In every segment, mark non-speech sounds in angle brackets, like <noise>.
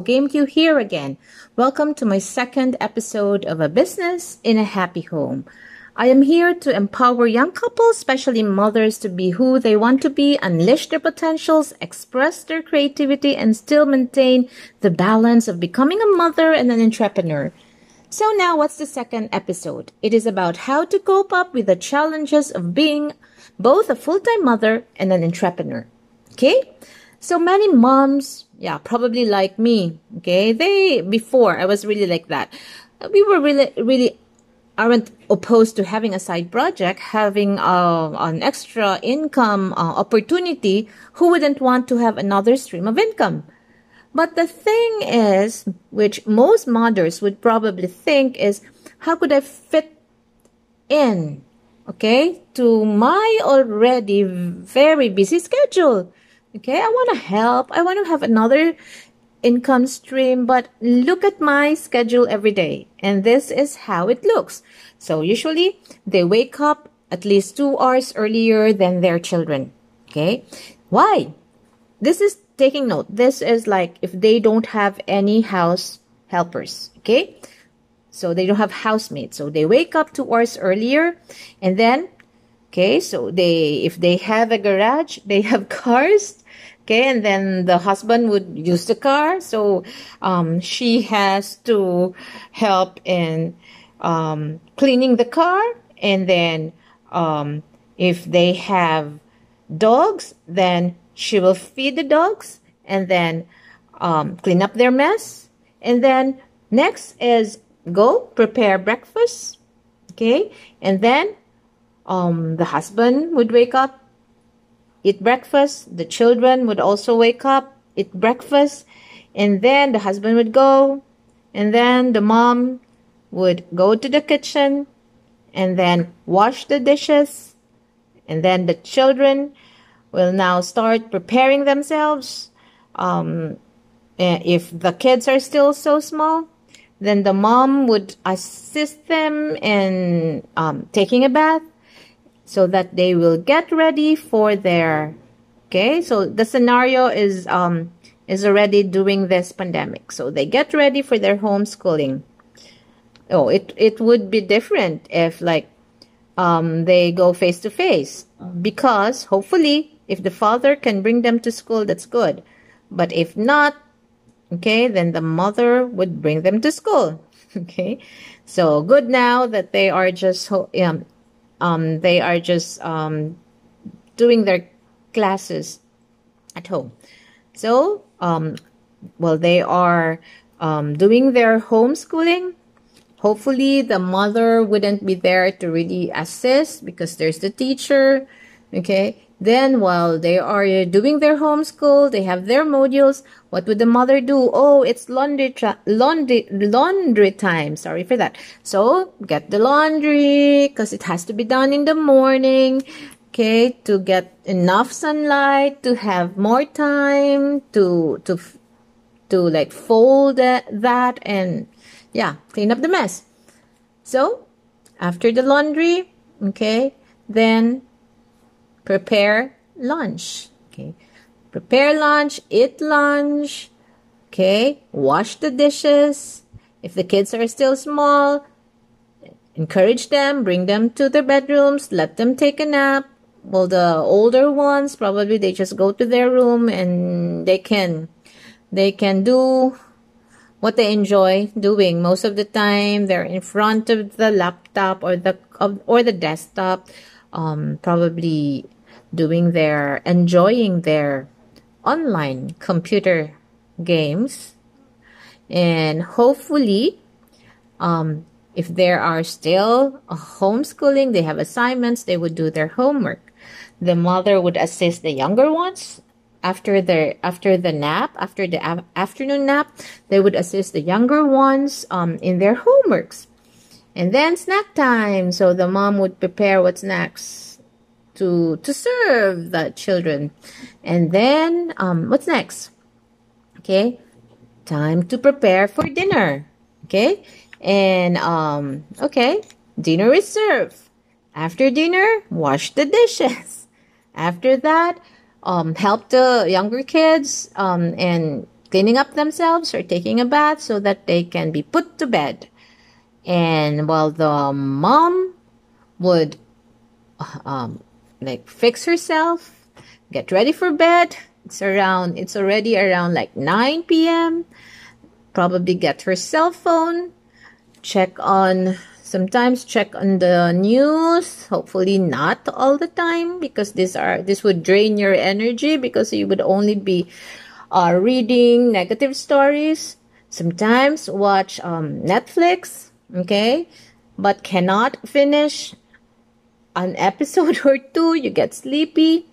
GameQ here again. Welcome to my second episode of A Business in a Happy Home. I am here to empower young couples, especially mothers, to be who they want to be, unleash their potentials, express their creativity, and still maintain the balance of becoming a mother and an entrepreneur. So now what's the second episode? It is about how to cope up with the challenges of being both a full-time mother and an entrepreneur. Okay? So many moms, yeah, probably like me, okay? They, before, I was really like that. We were really, really aren't opposed to having a side project, having uh, an extra income uh, opportunity, who wouldn't want to have another stream of income? But the thing is, which most mothers would probably think is, how could I fit in, okay, to my already very busy schedule? Okay, I want to help. I want to have another income stream, but look at my schedule every day. And this is how it looks. So usually they wake up at least two hours earlier than their children. Okay. Why? This is taking note. This is like if they don't have any house helpers. Okay. So they don't have housemates. So they wake up two hours earlier and then, okay. So they, if they have a garage, they have <laughs> cars Okay, and then the husband would use the car, so um, she has to help in um, cleaning the car, and then um, if they have dogs, then she will feed the dogs, and then um, clean up their mess, and then next is go prepare breakfast. Okay, and then um, the husband would wake up eat breakfast. The children would also wake up, eat breakfast, and then the husband would go, and then the mom would go to the kitchen and then wash the dishes, and then the children will now start preparing themselves. Um, eh, if the kids are still so small, then the mom would assist them in um, taking a bath so that they will get ready for their okay? So the scenario is um is already during this pandemic. So they get ready for their homeschooling. Oh it it would be different if like um they go face to face because hopefully if the father can bring them to school that's good. But if not okay then the mother would bring them to school <laughs> okay? So good now that they are just um, um, they are just um, doing their classes at home. So, um, well, they are um, doing their homeschooling. Hopefully, the mother wouldn't be there to really assist because there's the teacher. Okay. Then, while they are doing their homeschool, they have their modules. What would the mother do? Oh, it's laundry, laundry, laundry time. Sorry for that. So, get the laundry because it has to be done in the morning. Okay, to get enough sunlight, to have more time to to to like fold that, that and yeah, clean up the mess. So, after the laundry, okay, then prepare lunch. Okay. Prepare lunch, eat lunch. Okay. Wash the dishes. If the kids are still small, encourage them, bring them to their bedrooms, let them take a nap. Well, the older ones, probably they just go to their room and they can, they can do what they enjoy doing. Most of the time, they're in front of the laptop or the, or the desktop, um, probably doing their enjoying their online computer games. And hopefully um, if there are still homeschooling they have assignments they would do their homework. The mother would assist the younger ones after the after the nap after the afternoon nap they would assist the younger ones um, in their homeworks. And then snack time. So the mom would prepare what's next to to serve the children. And then um what's next? Okay time to prepare for dinner. Okay and um okay dinner is served. After dinner wash the dishes. <laughs> After that um help the younger kids um and cleaning up themselves or taking a bath so that they can be put to bed. And while the mom would um, like fix herself, get ready for bed, it's around, it's already around like 9 p.m. Probably get her cell phone, check on sometimes check on the news hopefully not all the time because these are this would drain your energy because you would only be uh, reading negative stories sometimes watch um, netflix okay but cannot finish an episode <laughs> or two you get sleepy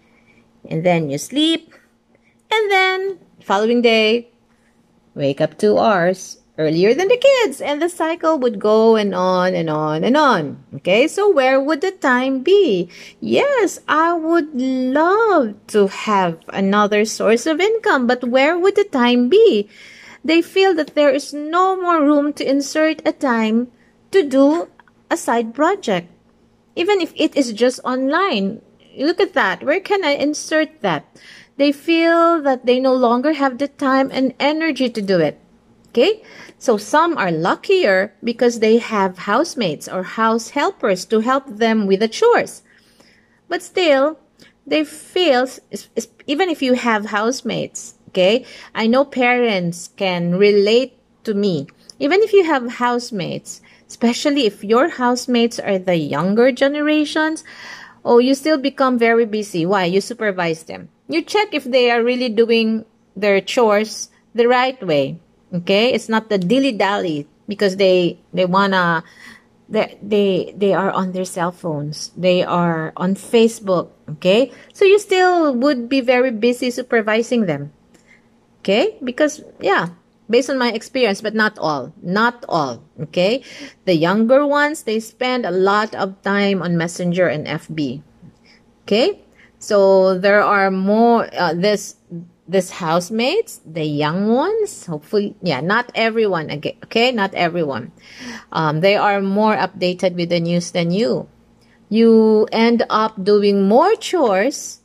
and then you sleep and then following day wake up two hours earlier than the kids and the cycle would go and on and on and on. Okay so where would the time be? Yes i would love to have another source of income but where would the time be? They feel that there is no more room to insert a time to do a side project even if it is just online look at that where can i insert that they feel that they no longer have the time and energy to do it okay so some are luckier because they have housemates or house helpers to help them with the chores. But still, they feel, even if you have housemates, okay, I know parents can relate to me. Even if you have housemates, especially if your housemates are the younger generations, oh, you still become very busy. Why? You supervise them. You check if they are really doing their chores the right way. Okay, it's not the dilly dally because they they wanna they they they are on their cell phones. They are on Facebook. Okay, so you still would be very busy supervising them. Okay, because yeah, based on my experience, but not all, not all. Okay, the younger ones they spend a lot of time on Messenger and FB. Okay, so there are more. Uh, this this housemates, the young ones, hopefully, yeah, not everyone, okay, not everyone. Um, they are more updated with the news than you. You end up doing more chores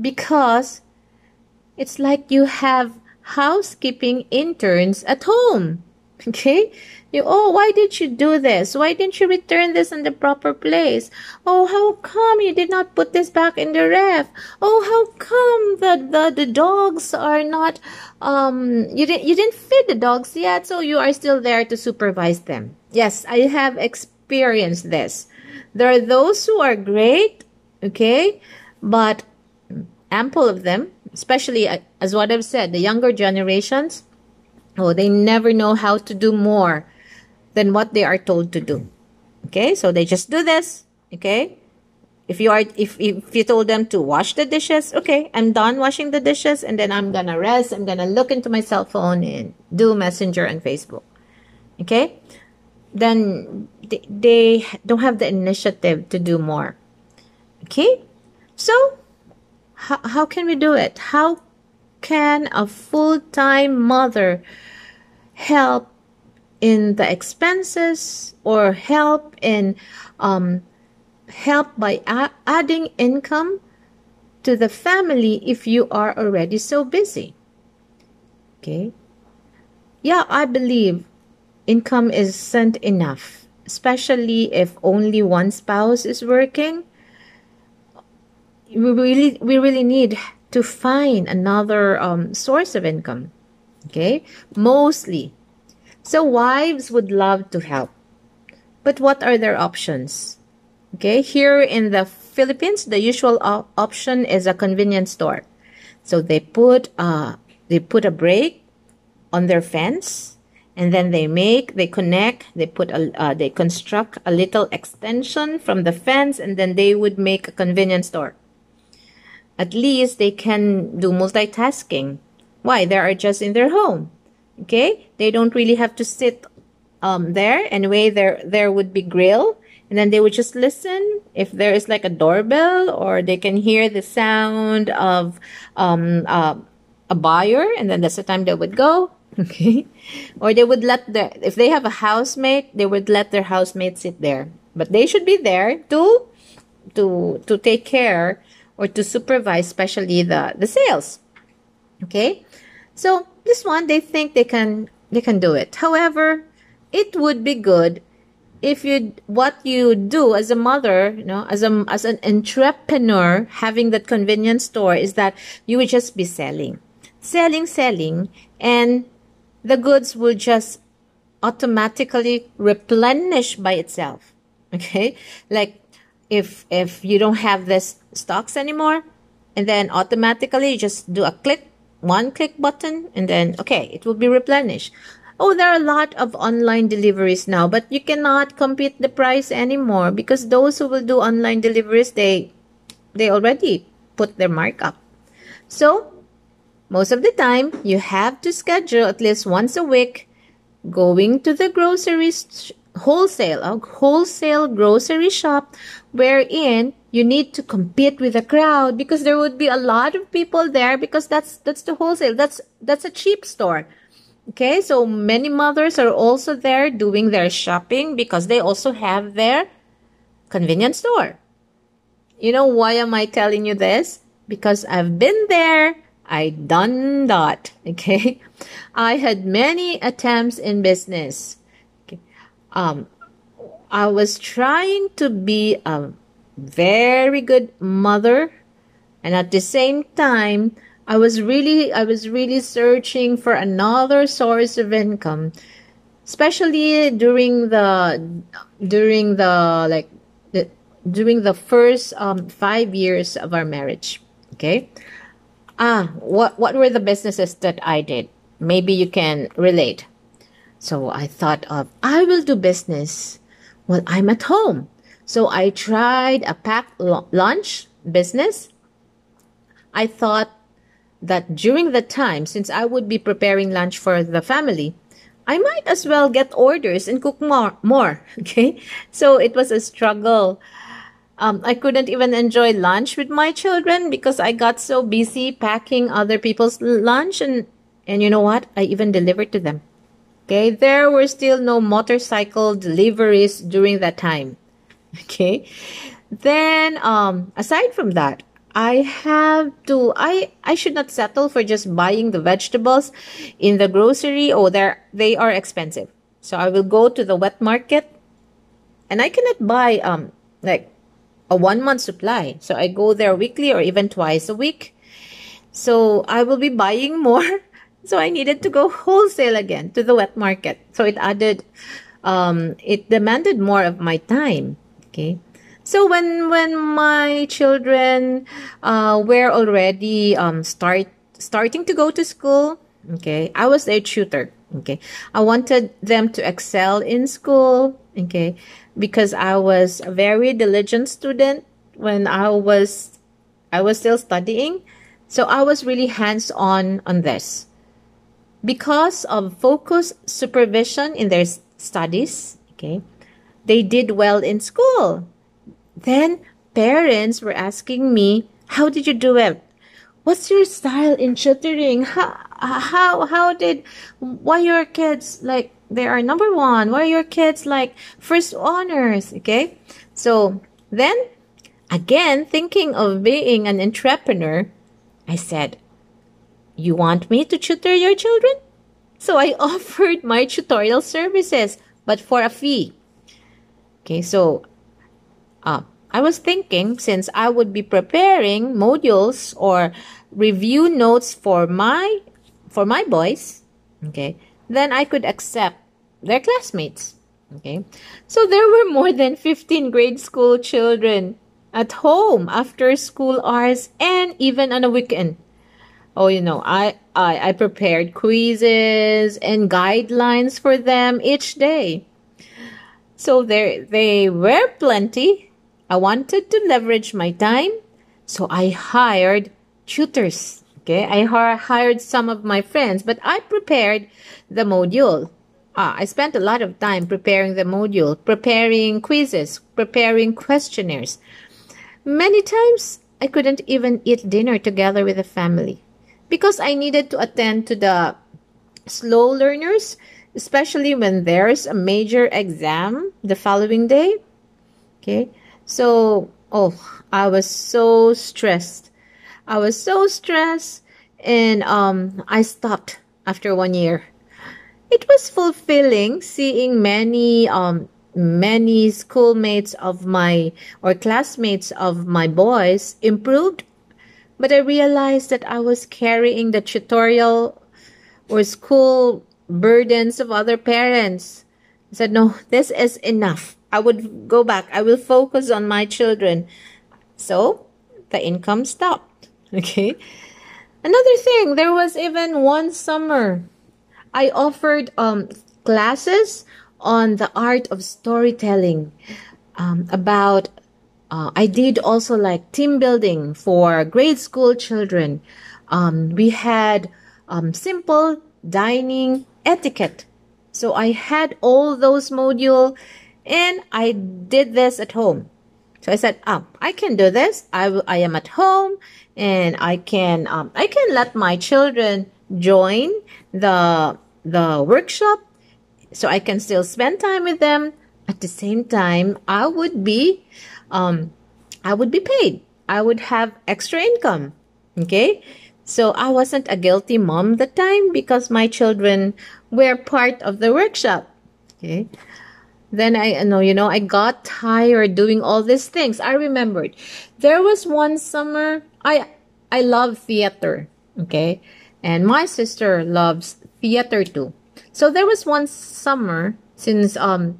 because it's like you have housekeeping interns at home. Okay? You, oh, why did you do this? Why didn't you return this in the proper place? Oh, how come you did not put this back in the ref? Oh, how come the, the, the dogs are not, um, you didn't, you didn't feed the dogs yet, so you are still there to supervise them. Yes, I have experienced this. There are those who are great, okay, but ample of them, especially uh, as what I've said, the younger generations, oh, they never know how to do more than what they are told to do. Okay, so they just do this. Okay, if you are if if you told them to wash the dishes, okay, I'm done washing the dishes, and then I'm gonna rest. I'm gonna look into my cell phone and do Messenger and Facebook. Okay, then they, they don't have the initiative to do more. Okay, so how how can we do it? How can a full time mother help in the expenses or help in um, help by adding income to the family if you are already so busy. Okay. Yeah, I believe income isn't enough, especially if only one spouse is working. We really, we really need to find another um, source of income. Okay, mostly so wives would love to help. But what are their options? Okay, here in the Philippines, the usual op option is a convenience store. So they put uh they put a break on their fence and then they make they connect they put a uh, they construct a little extension from the fence and then they would make a convenience store at least they can do multitasking. Why? They are just in their home. Okay? They don't really have to sit um there. Anyway there there would be grill. And then they would just listen. If there is like a doorbell or they can hear the sound of um uh, a buyer and then that's the time they would go. <laughs> Okay? Or they would let their if they have a housemate they would let their housemate sit there. But they should be there to to to take care or to supervise especially the the sales okay So this one, they think they can they can do it. However, it would be good if you what you do as a mother, you know, as a as an entrepreneur having that convenience store is that you would just be selling, selling, selling, and the goods will just automatically replenish by itself. Okay, like if if you don't have this stocks anymore, and then automatically you just do a click, one click button, and then okay, it will be replenished. Oh, there are a lot of online deliveries now, but you cannot compete the price anymore because those who will do online deliveries, they they already put their markup. So, most of the time, you have to schedule at least once a week going to the groceries wholesale, a wholesale grocery shop wherein you need to compete with the crowd because there would be a lot of people there because that's that's the wholesale. That's that's a cheap store. Okay, so many mothers are also there doing their shopping because they also have their convenience store. You know why am I telling you this? Because I've been there. I done that. <laughs> Okay. I had many attempts in business. Um, I was trying to be a very good mother and at the same time I was really I was really searching for another source of income, especially during the during the like the, during the first um, five years of our marriage. Okay, ah, what what were the businesses that I did? Maybe you can relate. So I thought of I will do business while I'm at home. So I tried a packed lunch business. I thought that during the time, since I would be preparing lunch for the family, I might as well get orders and cook more. more <laughs> okay, so it was a struggle. Um, I couldn't even enjoy lunch with my children because I got so busy packing other people's lunch, and and you know what? I even delivered to them. Okay, there were still no motorcycle deliveries during that time. <laughs> Okay, then um, aside from that, I have to I I should not settle for just buying the vegetables in the grocery or oh, they they are expensive. So I will go to the wet market and I cannot buy um like a one month supply. So I go there weekly or even twice a week. So I will be buying <laughs> more. So I needed to go wholesale again to the wet market. So it added um it demanded more of my time. Okay. So when when my children uh, were already um, start starting to go to school, okay, I was their tutor. Okay, I wanted them to excel in school. Okay, because I was a very diligent student when I was I was still studying, so I was really hands on on this. Because of focused supervision in their studies, okay, they did well in school then parents were asking me, how did you do it? What's your style in tutoring? How, how, how did, why your kids like, they are number one? Why your kids like first honors? Okay. So then again, thinking of being an entrepreneur, I said, you want me to tutor your children? So I <laughs> offered my tutorial services, but for a fee. Okay, so uh, I was thinking since I would be preparing modules or review notes for my for my boys, okay, then I could accept their classmates. Okay. So there were more than 15 grade school children at home after school hours and even on a weekend. Oh, you know, I, I, I prepared quizzes and guidelines for them each day. So there, they were plenty I wanted to leverage my time, so I hired tutors. Okay, I hired some of my friends, but I prepared the module. Ah, I spent a lot of time preparing the module, preparing quizzes, preparing questionnaires. Many times, I couldn't even eat dinner together with the family because I needed to attend to the slow learners, especially when there's a major exam the following day. Okay. So, oh, I was so stressed. I was so stressed and um, I stopped after one year. It was fulfilling seeing many um, many schoolmates of my or classmates of my boys improved, but I realized that I was carrying the tutorial or school burdens of other parents. I said, no, this is enough. I would go back. I will focus on my children. So the income stopped. <laughs> Okay. Another thing, there was even one summer I offered um, classes on the art of storytelling um, about uh, I did also like team building for grade school children. Um, we had um, simple dining etiquette. So I had all those module and I did this at home. So I said, oh, I can do this. I, I am at home and I can, um, I can let my children join the, the workshop so I can still spend time with them. At the same time, I would be, um, I would be paid. I would have extra income. Okay. So I wasn't a guilty mom that time because my children were part of the workshop. Okay. Then I know, you know, I got tired doing all these things. I remembered there was one summer I I love theater. Okay. And my sister loves theater too. So there was one summer since um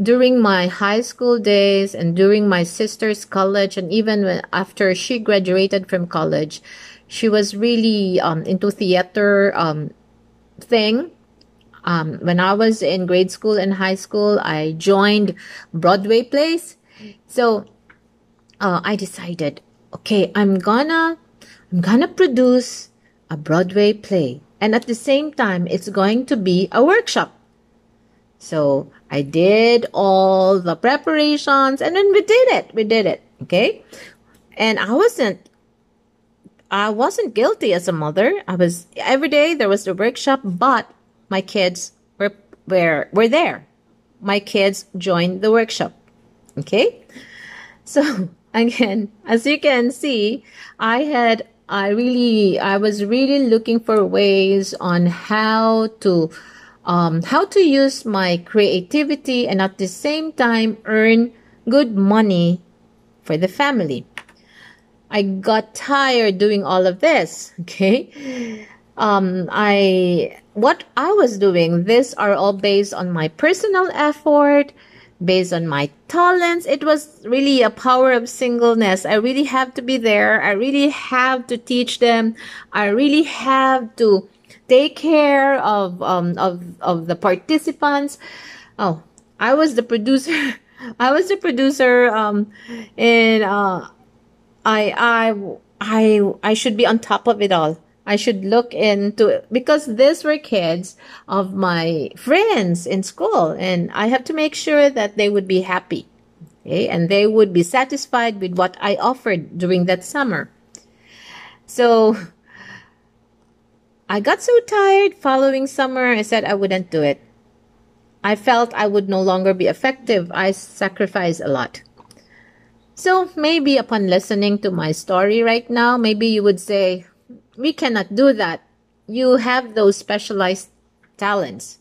during my high school days and during my sister's college and even when, after she graduated from college, she was really um, into theater um, thing. Um, when I was in grade school and high school, I joined Broadway plays. So uh, I decided, okay, I'm gonna, I'm gonna produce a Broadway play, and at the same time, it's going to be a workshop. So I did all the preparations, and then we did it. We did it. Okay, and I wasn't I wasn't guilty as a mother. I was every day there was the workshop, but my kids were were were there. My kids joined the workshop. Okay? So <laughs> again, as you can see, I had I really I was really looking for ways on how to um, how to use my creativity and at the same time earn good money for the family. I got tired doing all of this. <laughs> Okay. Um, I, what I was doing, these are all based on my personal effort, based on my talents. It was really a power of singleness. I really have to be there. I really have to teach them. I really have to take care of, um, of, of the participants. Oh, I was the producer. <laughs> I was the producer, um, and, uh, I I I I should be on top of it all. I should look into it because these were kids of my friends in school and I have to make sure that they would be happy. Okay? And they would be satisfied with what I offered during that summer. So I got so tired following summer, I said I wouldn't do it. I felt I would no longer be effective. I sacrificed a lot. So maybe upon listening to my story right now, maybe you would say, we cannot do that. You have those specialized talents.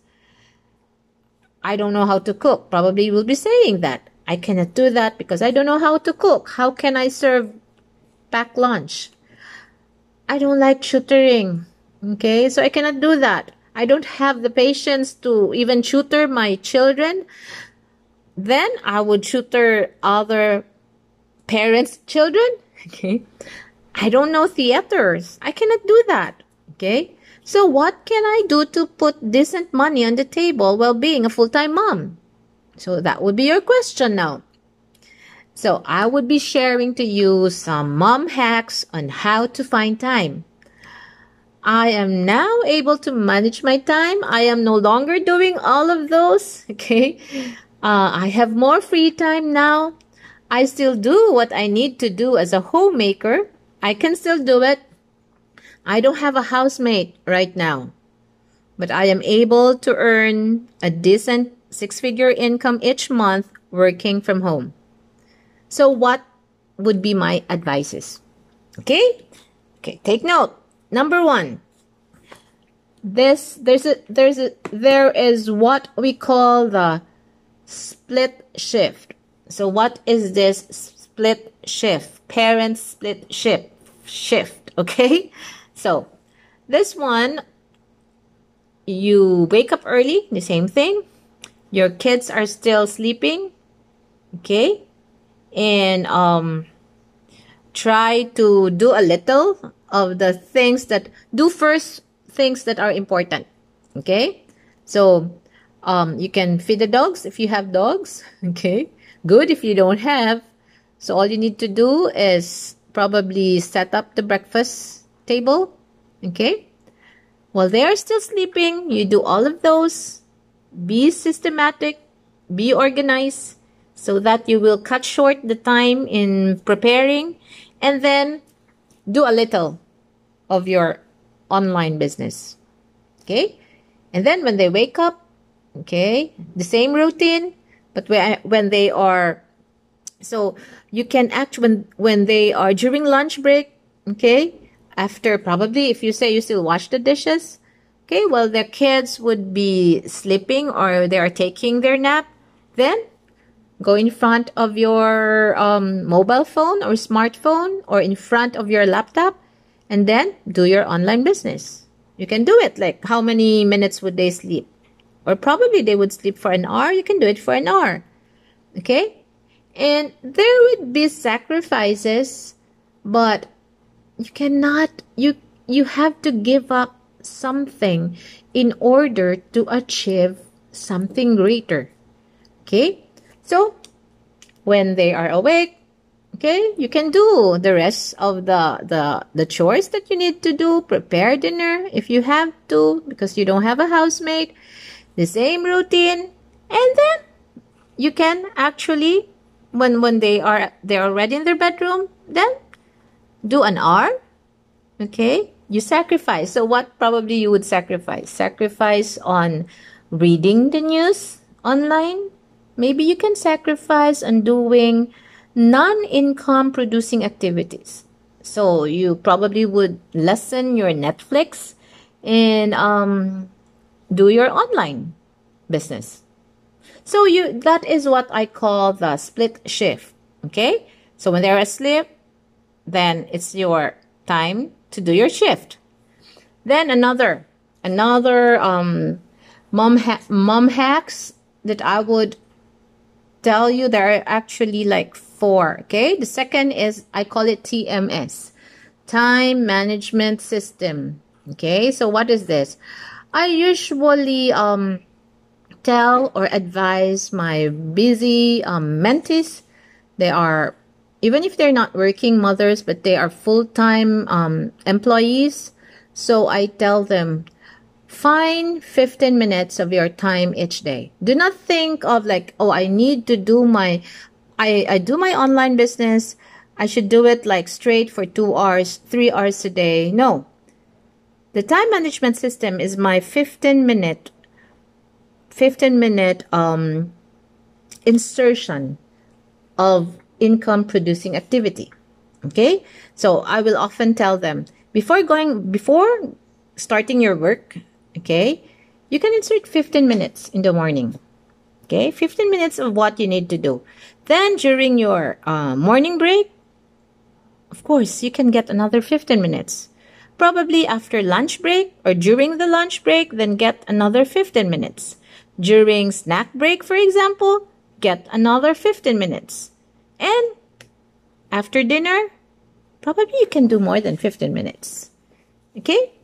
I don't know how to cook. Probably you will be saying that. I cannot do that because I don't know how to cook. How can I serve pack lunch? I don't like tutoring. Okay, so I cannot do that. I don't have the patience to even tutor my children. Then I would tutor other parents, children. <laughs> Okay. I don't know theaters. I cannot do that. Okay. So what can I do to put decent money on the table while being a full-time mom? So that would be your question now. So I would be sharing to you some mom hacks on how to find time. I am now able to manage my time. I am no longer doing all of those. <laughs> Okay. Uh, I have more free time now. I still do what I need to do as a homemaker. I can still do it. I don't have a housemate right now, but I am able to earn a decent six figure income each month working from home. So what would be my advices? Okay? Okay, take note. Number one, this there's a there's a there is what we call the split shift. So what is this split shift? Parent split shift shift. Okay, <laughs> so this one you wake up early, the same thing. Your kids are still sleeping, okay, and um, try to do a little of the things that do first things that are important. Okay? So, um, you can feed the dogs if you have dogs. <laughs> Okay? Good if you don't have. So, all you need to do is probably set up the breakfast table. Okay? While they are still sleeping, you do all of those. Be systematic. Be organized so that you will cut short the time in preparing and then do a little of your online business. Okay? And then when they wake up, okay, the same routine, but when they are, so you can act when, when they are during lunch break, okay, after probably if you say you still wash the dishes, okay, well, their kids would be sleeping or they are taking their nap, then go in front of your um, mobile phone or smartphone or in front of your laptop and then do your online business. You can do it. Like, how many minutes would they sleep? Or probably they would sleep for an hour. You can do it for an hour. Okay? And there would be sacrifices, but you cannot, you, you have to give up something in order to achieve something greater. Okay? So, when they are awake, Okay, you can do the rest of the, the, the chores that you need to do. Prepare dinner if you have to because you don't have a housemate. The same routine. And then you can actually, when, when they are, they're already in their bedroom, then do an hour. Okay, you sacrifice. So what probably you would sacrifice? Sacrifice on reading the news online. Maybe you can sacrifice on doing non-income producing activities. So you probably would lessen your Netflix and um, do your online business. So you that is what I call the split shift. Okay? So when they're asleep, then it's your time to do your shift. Then another another um, mom ha- mom hacks that I would tell you there are actually like four. Okay. The second is, I call it TMS, Time Management System. Okay. So what is this? I usually, um, tell or advise my busy um, mentees. They are, even if they're not working mothers, but they are full-time um, employees. So I tell them, Find 15 minutes of your time each day. Do not think of like, oh, I need to do my I, I do my online business. I should do it like straight for two hours, three hours a day. No. The time management system is my 15 minute, 15 minute, um, insertion of income producing activity. Okay. So I will often tell them before going, before starting your work, okay, you can insert 15 minutes in the morning. Okay, 15 minutes of what you need to do. Then during your uh, morning break, of course, you can get another 15 minutes. Probably after lunch break or during the lunch break, then get another 15 minutes. During snack break, for example, get another 15 minutes. And after dinner, probably you can do more than 15 minutes. Okay?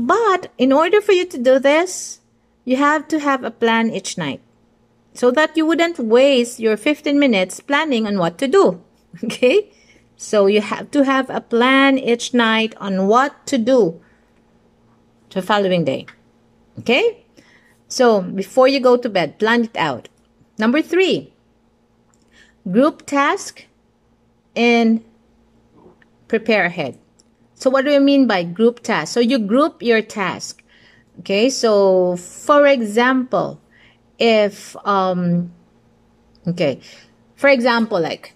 But in order for you to do this, you have to have a plan each night so that you wouldn't waste your 15 minutes planning on what to do. <laughs> Okay? So you have to have a plan each night on what to do the following day. Okay? So before you go to bed, plan it out. Number three, group task and prepare ahead. So what do you mean by group task? So you group your task. Okay, so for example, if um okay for example like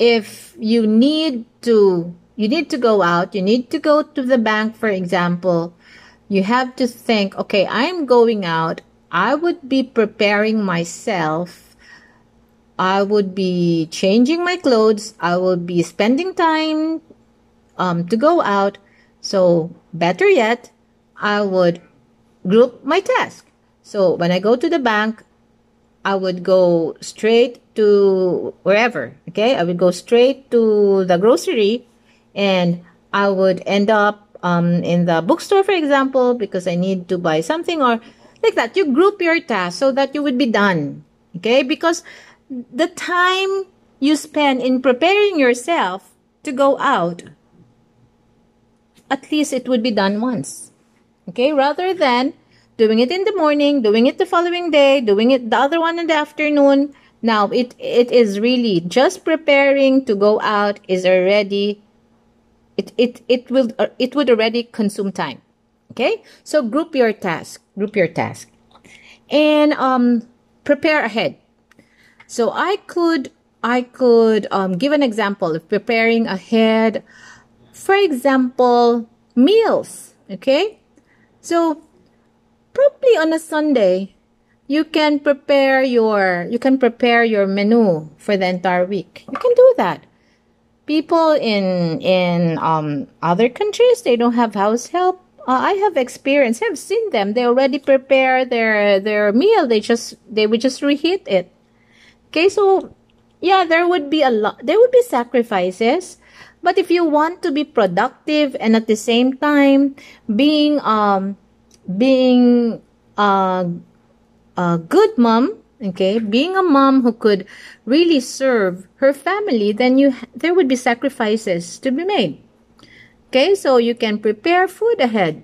if you need to you need to go out, you need to go to the bank, for example, you have to think, okay, I'm going out. I would be preparing myself. I would be changing my clothes. I would be spending time um, to go out. So, better yet, I would group my task. So, when I go to the bank, I would go straight to wherever. Okay, I would go straight to the grocery and I would end up um, in the bookstore, for example, because I need to buy something or like that. You group your tasks so that you would be done. Okay, because the time you spend in preparing yourself to go out, at least it would be done once. Okay, rather than doing it in the morning, doing it the following day, doing it the other one in the afternoon. Now it it is really just preparing to go out is already it it it will uh, it would already consume time okay so group your task group your task and um prepare ahead so i could i could um, give an example of preparing ahead for example meals okay? So probably on a sunday you can prepare your you can prepare your menu for the entire week. You can do that. People in in um, other countries they don't have house help. Uh, i have experience. I've seen them. They already prepare their their meal. They just they would just reheat it. Okay so yeah there would be a lot there would be sacrifices but if you want to be productive and at the same time being um being a, a good mom okay being a mom who could really serve her family then you there would be sacrifices to be made. Okay so you can prepare food ahead.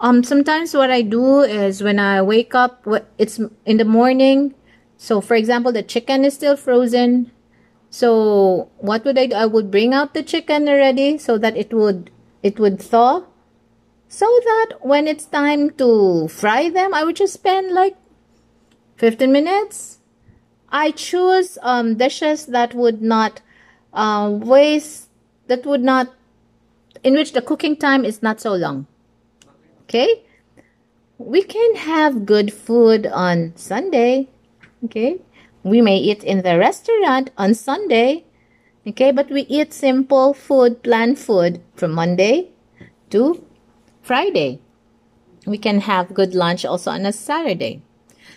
Um sometimes what i do is when i wake up it's in the morning. So for example the chicken is still frozen so what would i do i would bring out the chicken already so that it would it would thaw so that when it's time to fry them i would just spend like 15 minutes. I choose um, dishes that would not uh, waste, that would not, in which the cooking time is not so long. Okay? We can have good food on Sunday. Okay? We may eat in the restaurant on Sunday. Okay? But we eat simple food, planned food from Monday to Friday. We can have good lunch also on a Saturday.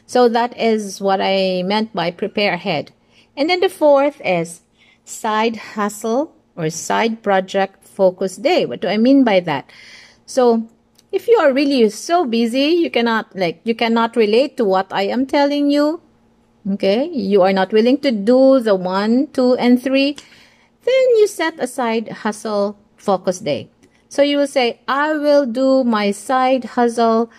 So that is what I meant by prepare ahead. And then the fourth is side hustle or side project focus day. What do I mean by that? So if you are really so busy, you cannot like you cannot relate to what I am telling you. Okay, you are not willing to do the one, two, and three. Then you set aside hustle focus day. So you will say, I will do my side hustle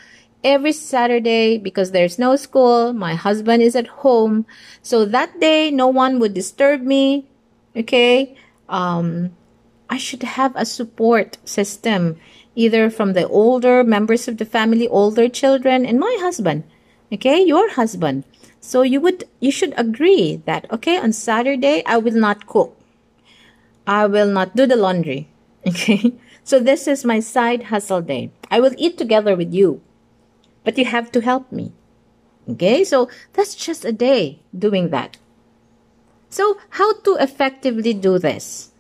every Saturday because there's no school. My husband is at home. So that day, no one would disturb me. Okay. Um, I should have a support system, either from the older members of the family, older children, and my husband. Okay. Your husband. So you would, you should agree that, okay, on Saturday, I will not cook. I will not do the laundry. <laughs> Okay. So this is my side hustle day. I will eat together with you but you have to help me. Okay, so that's just a day doing that. So, how to effectively do this?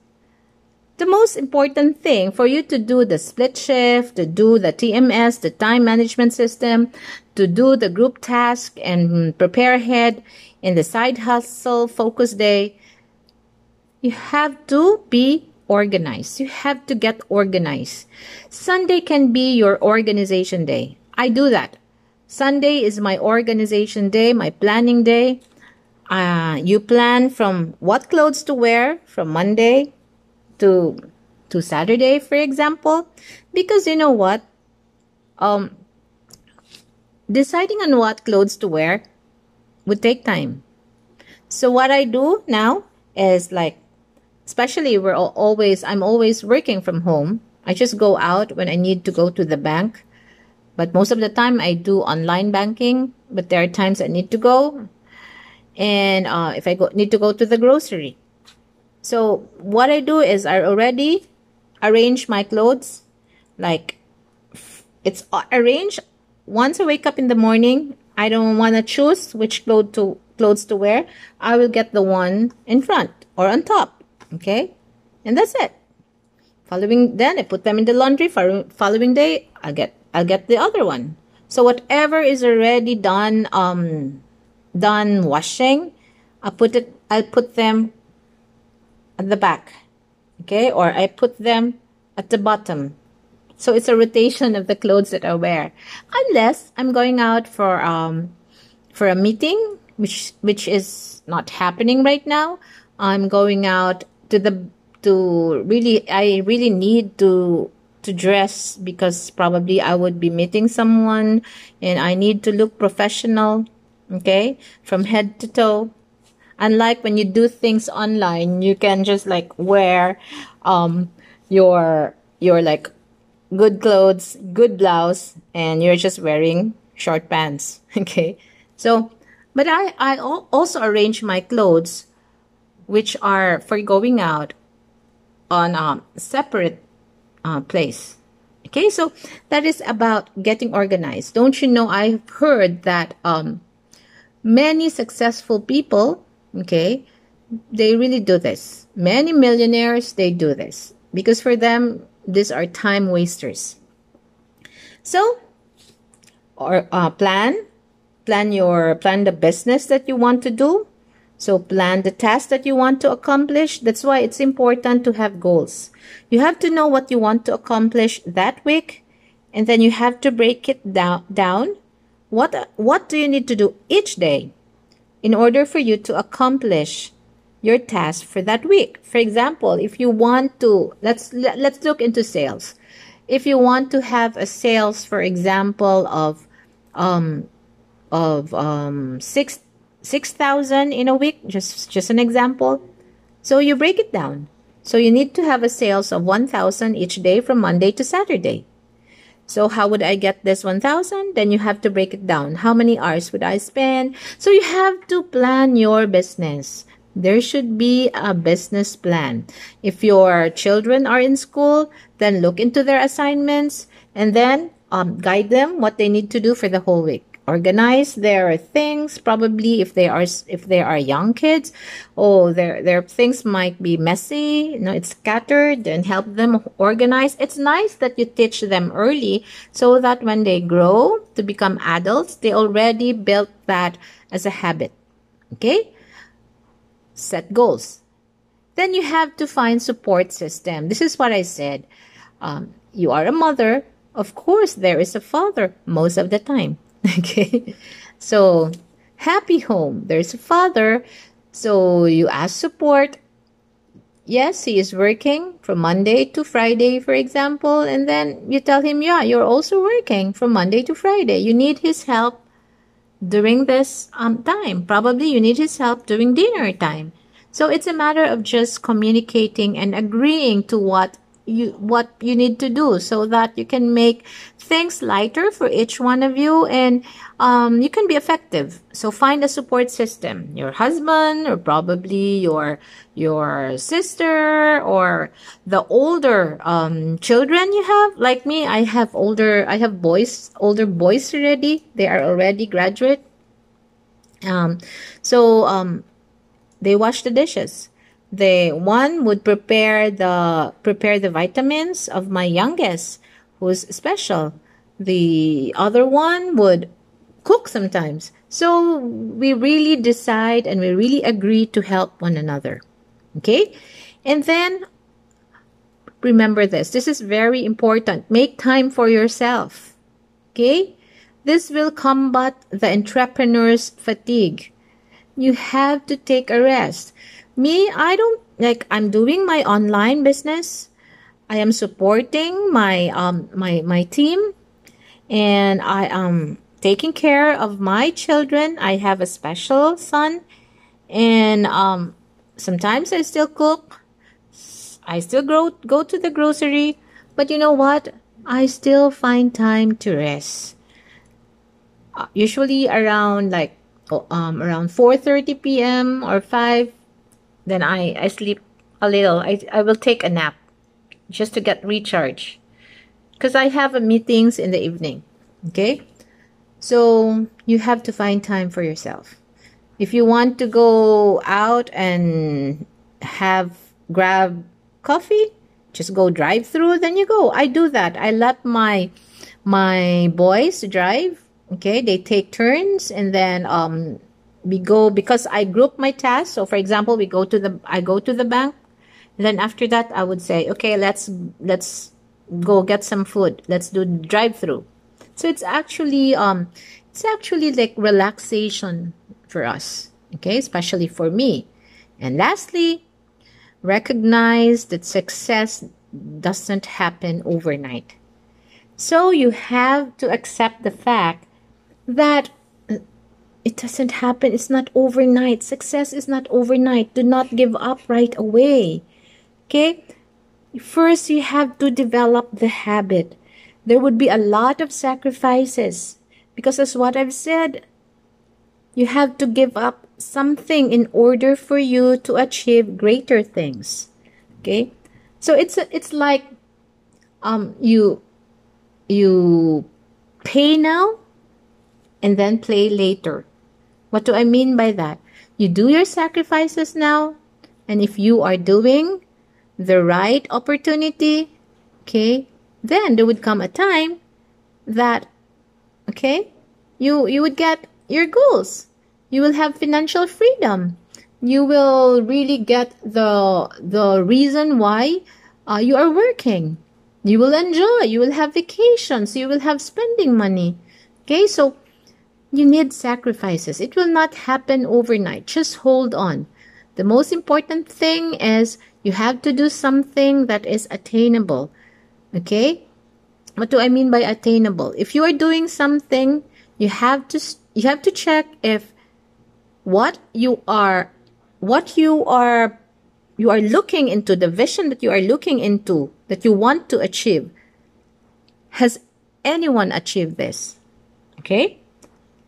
The most important thing for you to do the split shift, to do the TMS, the time management system, to do the group task and prepare ahead in the side hustle focus day, you have to be organized. You have to get organized. Sunday can be your organization day. I do that. Sunday is my organization day, my planning day. Uh, you plan from what clothes to wear from Monday to to Saturday, for example, because you know what, um, deciding on what clothes to wear would take time. So what I do now is like, especially we're always I'm always working from home. I just go out when I need to go to the bank but most of the time I do online banking, but there are times I need to go. And uh, if I go, need to go to the grocery. So what I do is I already arrange my clothes like it's arranged once I wake up in the morning. I don't want to choose which clothes to clothes to wear. I will get the one in front or on top. Okay, and that's it. Following then I put them in the laundry. Following day I get I'll get the other one. So whatever is already done um done washing, I put it I'll put them at the back. Okay? Or I put them at the bottom. So it's a rotation of the clothes that I wear. Unless I'm going out for um for a meeting which which is not happening right now. I'm going out to the to really I really need to to dress because probably I would be meeting someone and I need to look professional, okay? From head to toe. Unlike when you do things online, you can just like wear um your your like good clothes, good blouse, and you're just wearing short pants. <laughs> Okay. So, but I, I also arrange my clothes, which are for going out on a separate uh, place. Okay. So that is about getting organized. Don't you know? I've heard that, um, many successful people Okay. They really do this. Many millionaires, they do this because for them, these are time wasters. So, or uh, plan, plan your, plan the business that you want to do. So plan the task that you want to accomplish. That's why it's important to have goals. You have to know what you want to accomplish that week. And then you have to break it down, down. What, what do you need to do each day? in order for you to accomplish your task for that week. For example, if you want to let's let's look into sales. If you want to have a sales, for example, of um of um six six thousand in a week, just just an example. So you break it down. So you need to have a sales of one thousand each day from Monday to Saturday. So how would I get this 1000? Then you have to break it down. How many hours would I spend? So you have to plan your business. There should be a business plan. If your children are in school, then look into their assignments and then um, guide them what they need to do for the whole week. Organize their things probably if they are if they are young kids oh their their things might be messy you know it's scattered and help them organize. It's nice that you teach them early so that when they grow to become adults they already built that as a habit okay set goals then you have to find support system this is what i said um, you are a mother of course there is a father most of the time <laughs> Okay. So, happy home. There's a father. So, you ask support. Yes, he is working from Monday to Friday, for example. And then you tell him, yeah, you're also working from Monday to Friday. You need his help during this um, time. Probably you need his help during dinner time. So it's a matter of just communicating and agreeing to what you what you need to do so that you can make things lighter for each one of you and um, you can be effective. So find a support system. Your husband or probably your your sister or the older um, children you have. Like me i have older i have boys older boys already. They are already graduate. Um, so um, they wash the dishes. They one would prepare the prepare the vitamins of my youngest who's special. The other one would cook sometimes. So we really decide and we really agree to help one another. Okay? And then remember this. This is very important. Make time for yourself. Okay? This will combat the entrepreneur's fatigue. You have to take a rest. Me, I don't like I'm doing my online business. I am supporting my um my my team and I am taking care of my children. I have a special son and um sometimes I still cook. I still go go to the grocery, but you know what? I still find time to rest. Uh, usually around like um around 4:30 p.m. or 5 then I, I sleep a little. I, I will take a nap just to get recharge because I have meetings in the evening. Okay? So you have to find time for yourself. If you want to go out and have grab coffee, just go drive through, then you go. I do that. I let my my boys drive. Okay, they take turns and then um we go because I group my tasks. So for example, we go to the I go to the bank. Then after that I would say, okay, let's let's go get some food. Let's do drive through. So it's actually um it's actually like relaxation for us. Okay, especially for me. And lastly, recognize that success doesn't happen overnight. So you have to accept the fact that it doesn't happen. It's not overnight. Success is not overnight. Do not give up right away. Okay? First, you have to develop the habit. There would be a lot of sacrifices because, as what I've said, you have to give up something in order for you to achieve greater things. Okay? So it's it's like um you you pay now and then play later. What do I mean by that? You do your sacrifices now, and if you are doing the right opportunity, okay, then there would come a time that, okay, you you would get your goals. You will have financial freedom. You will really get the the reason why uh, you are working. You will enjoy. You will have vacations. You will have spending money. Okay, so you need sacrifices. It will not happen overnight. Just hold on. The most important thing is you have to do something that is attainable. Okay? What do I mean by attainable? If you are doing something, you have to you have to check if what you are what you are you are looking into the vision that you are looking into that you want to achieve has anyone achieved this? Okay?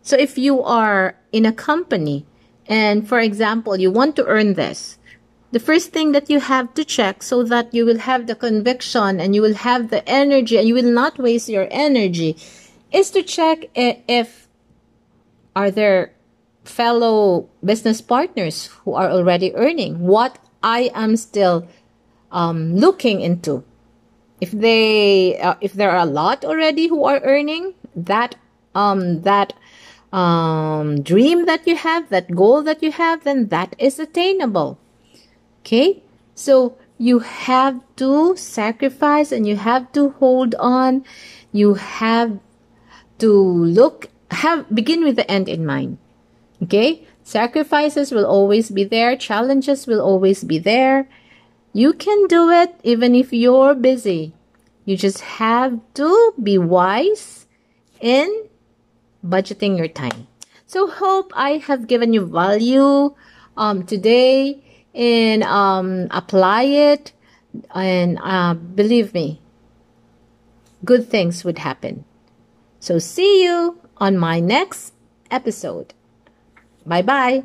So if you are in a company and for example, you want to earn this, the first thing that you have to check so that you will have the conviction and you will have the energy and you will not waste your energy is to check if are there fellow business partners who are already earning what I am still um, looking into if they uh, if there are a lot already who are earning that um that um, dream that you have, that goal that you have, then that is attainable. Okay? So you have to sacrifice and you have to hold on. You have to look, have, begin with the end in mind. Okay? Sacrifices will always be there. Challenges will always be there. You can do it even if you're busy. You just have to be wise in budgeting your time. So hope I have given you value um, today and um, apply it and uh, believe me, good things would happen. So see you on my next episode. Bye bye.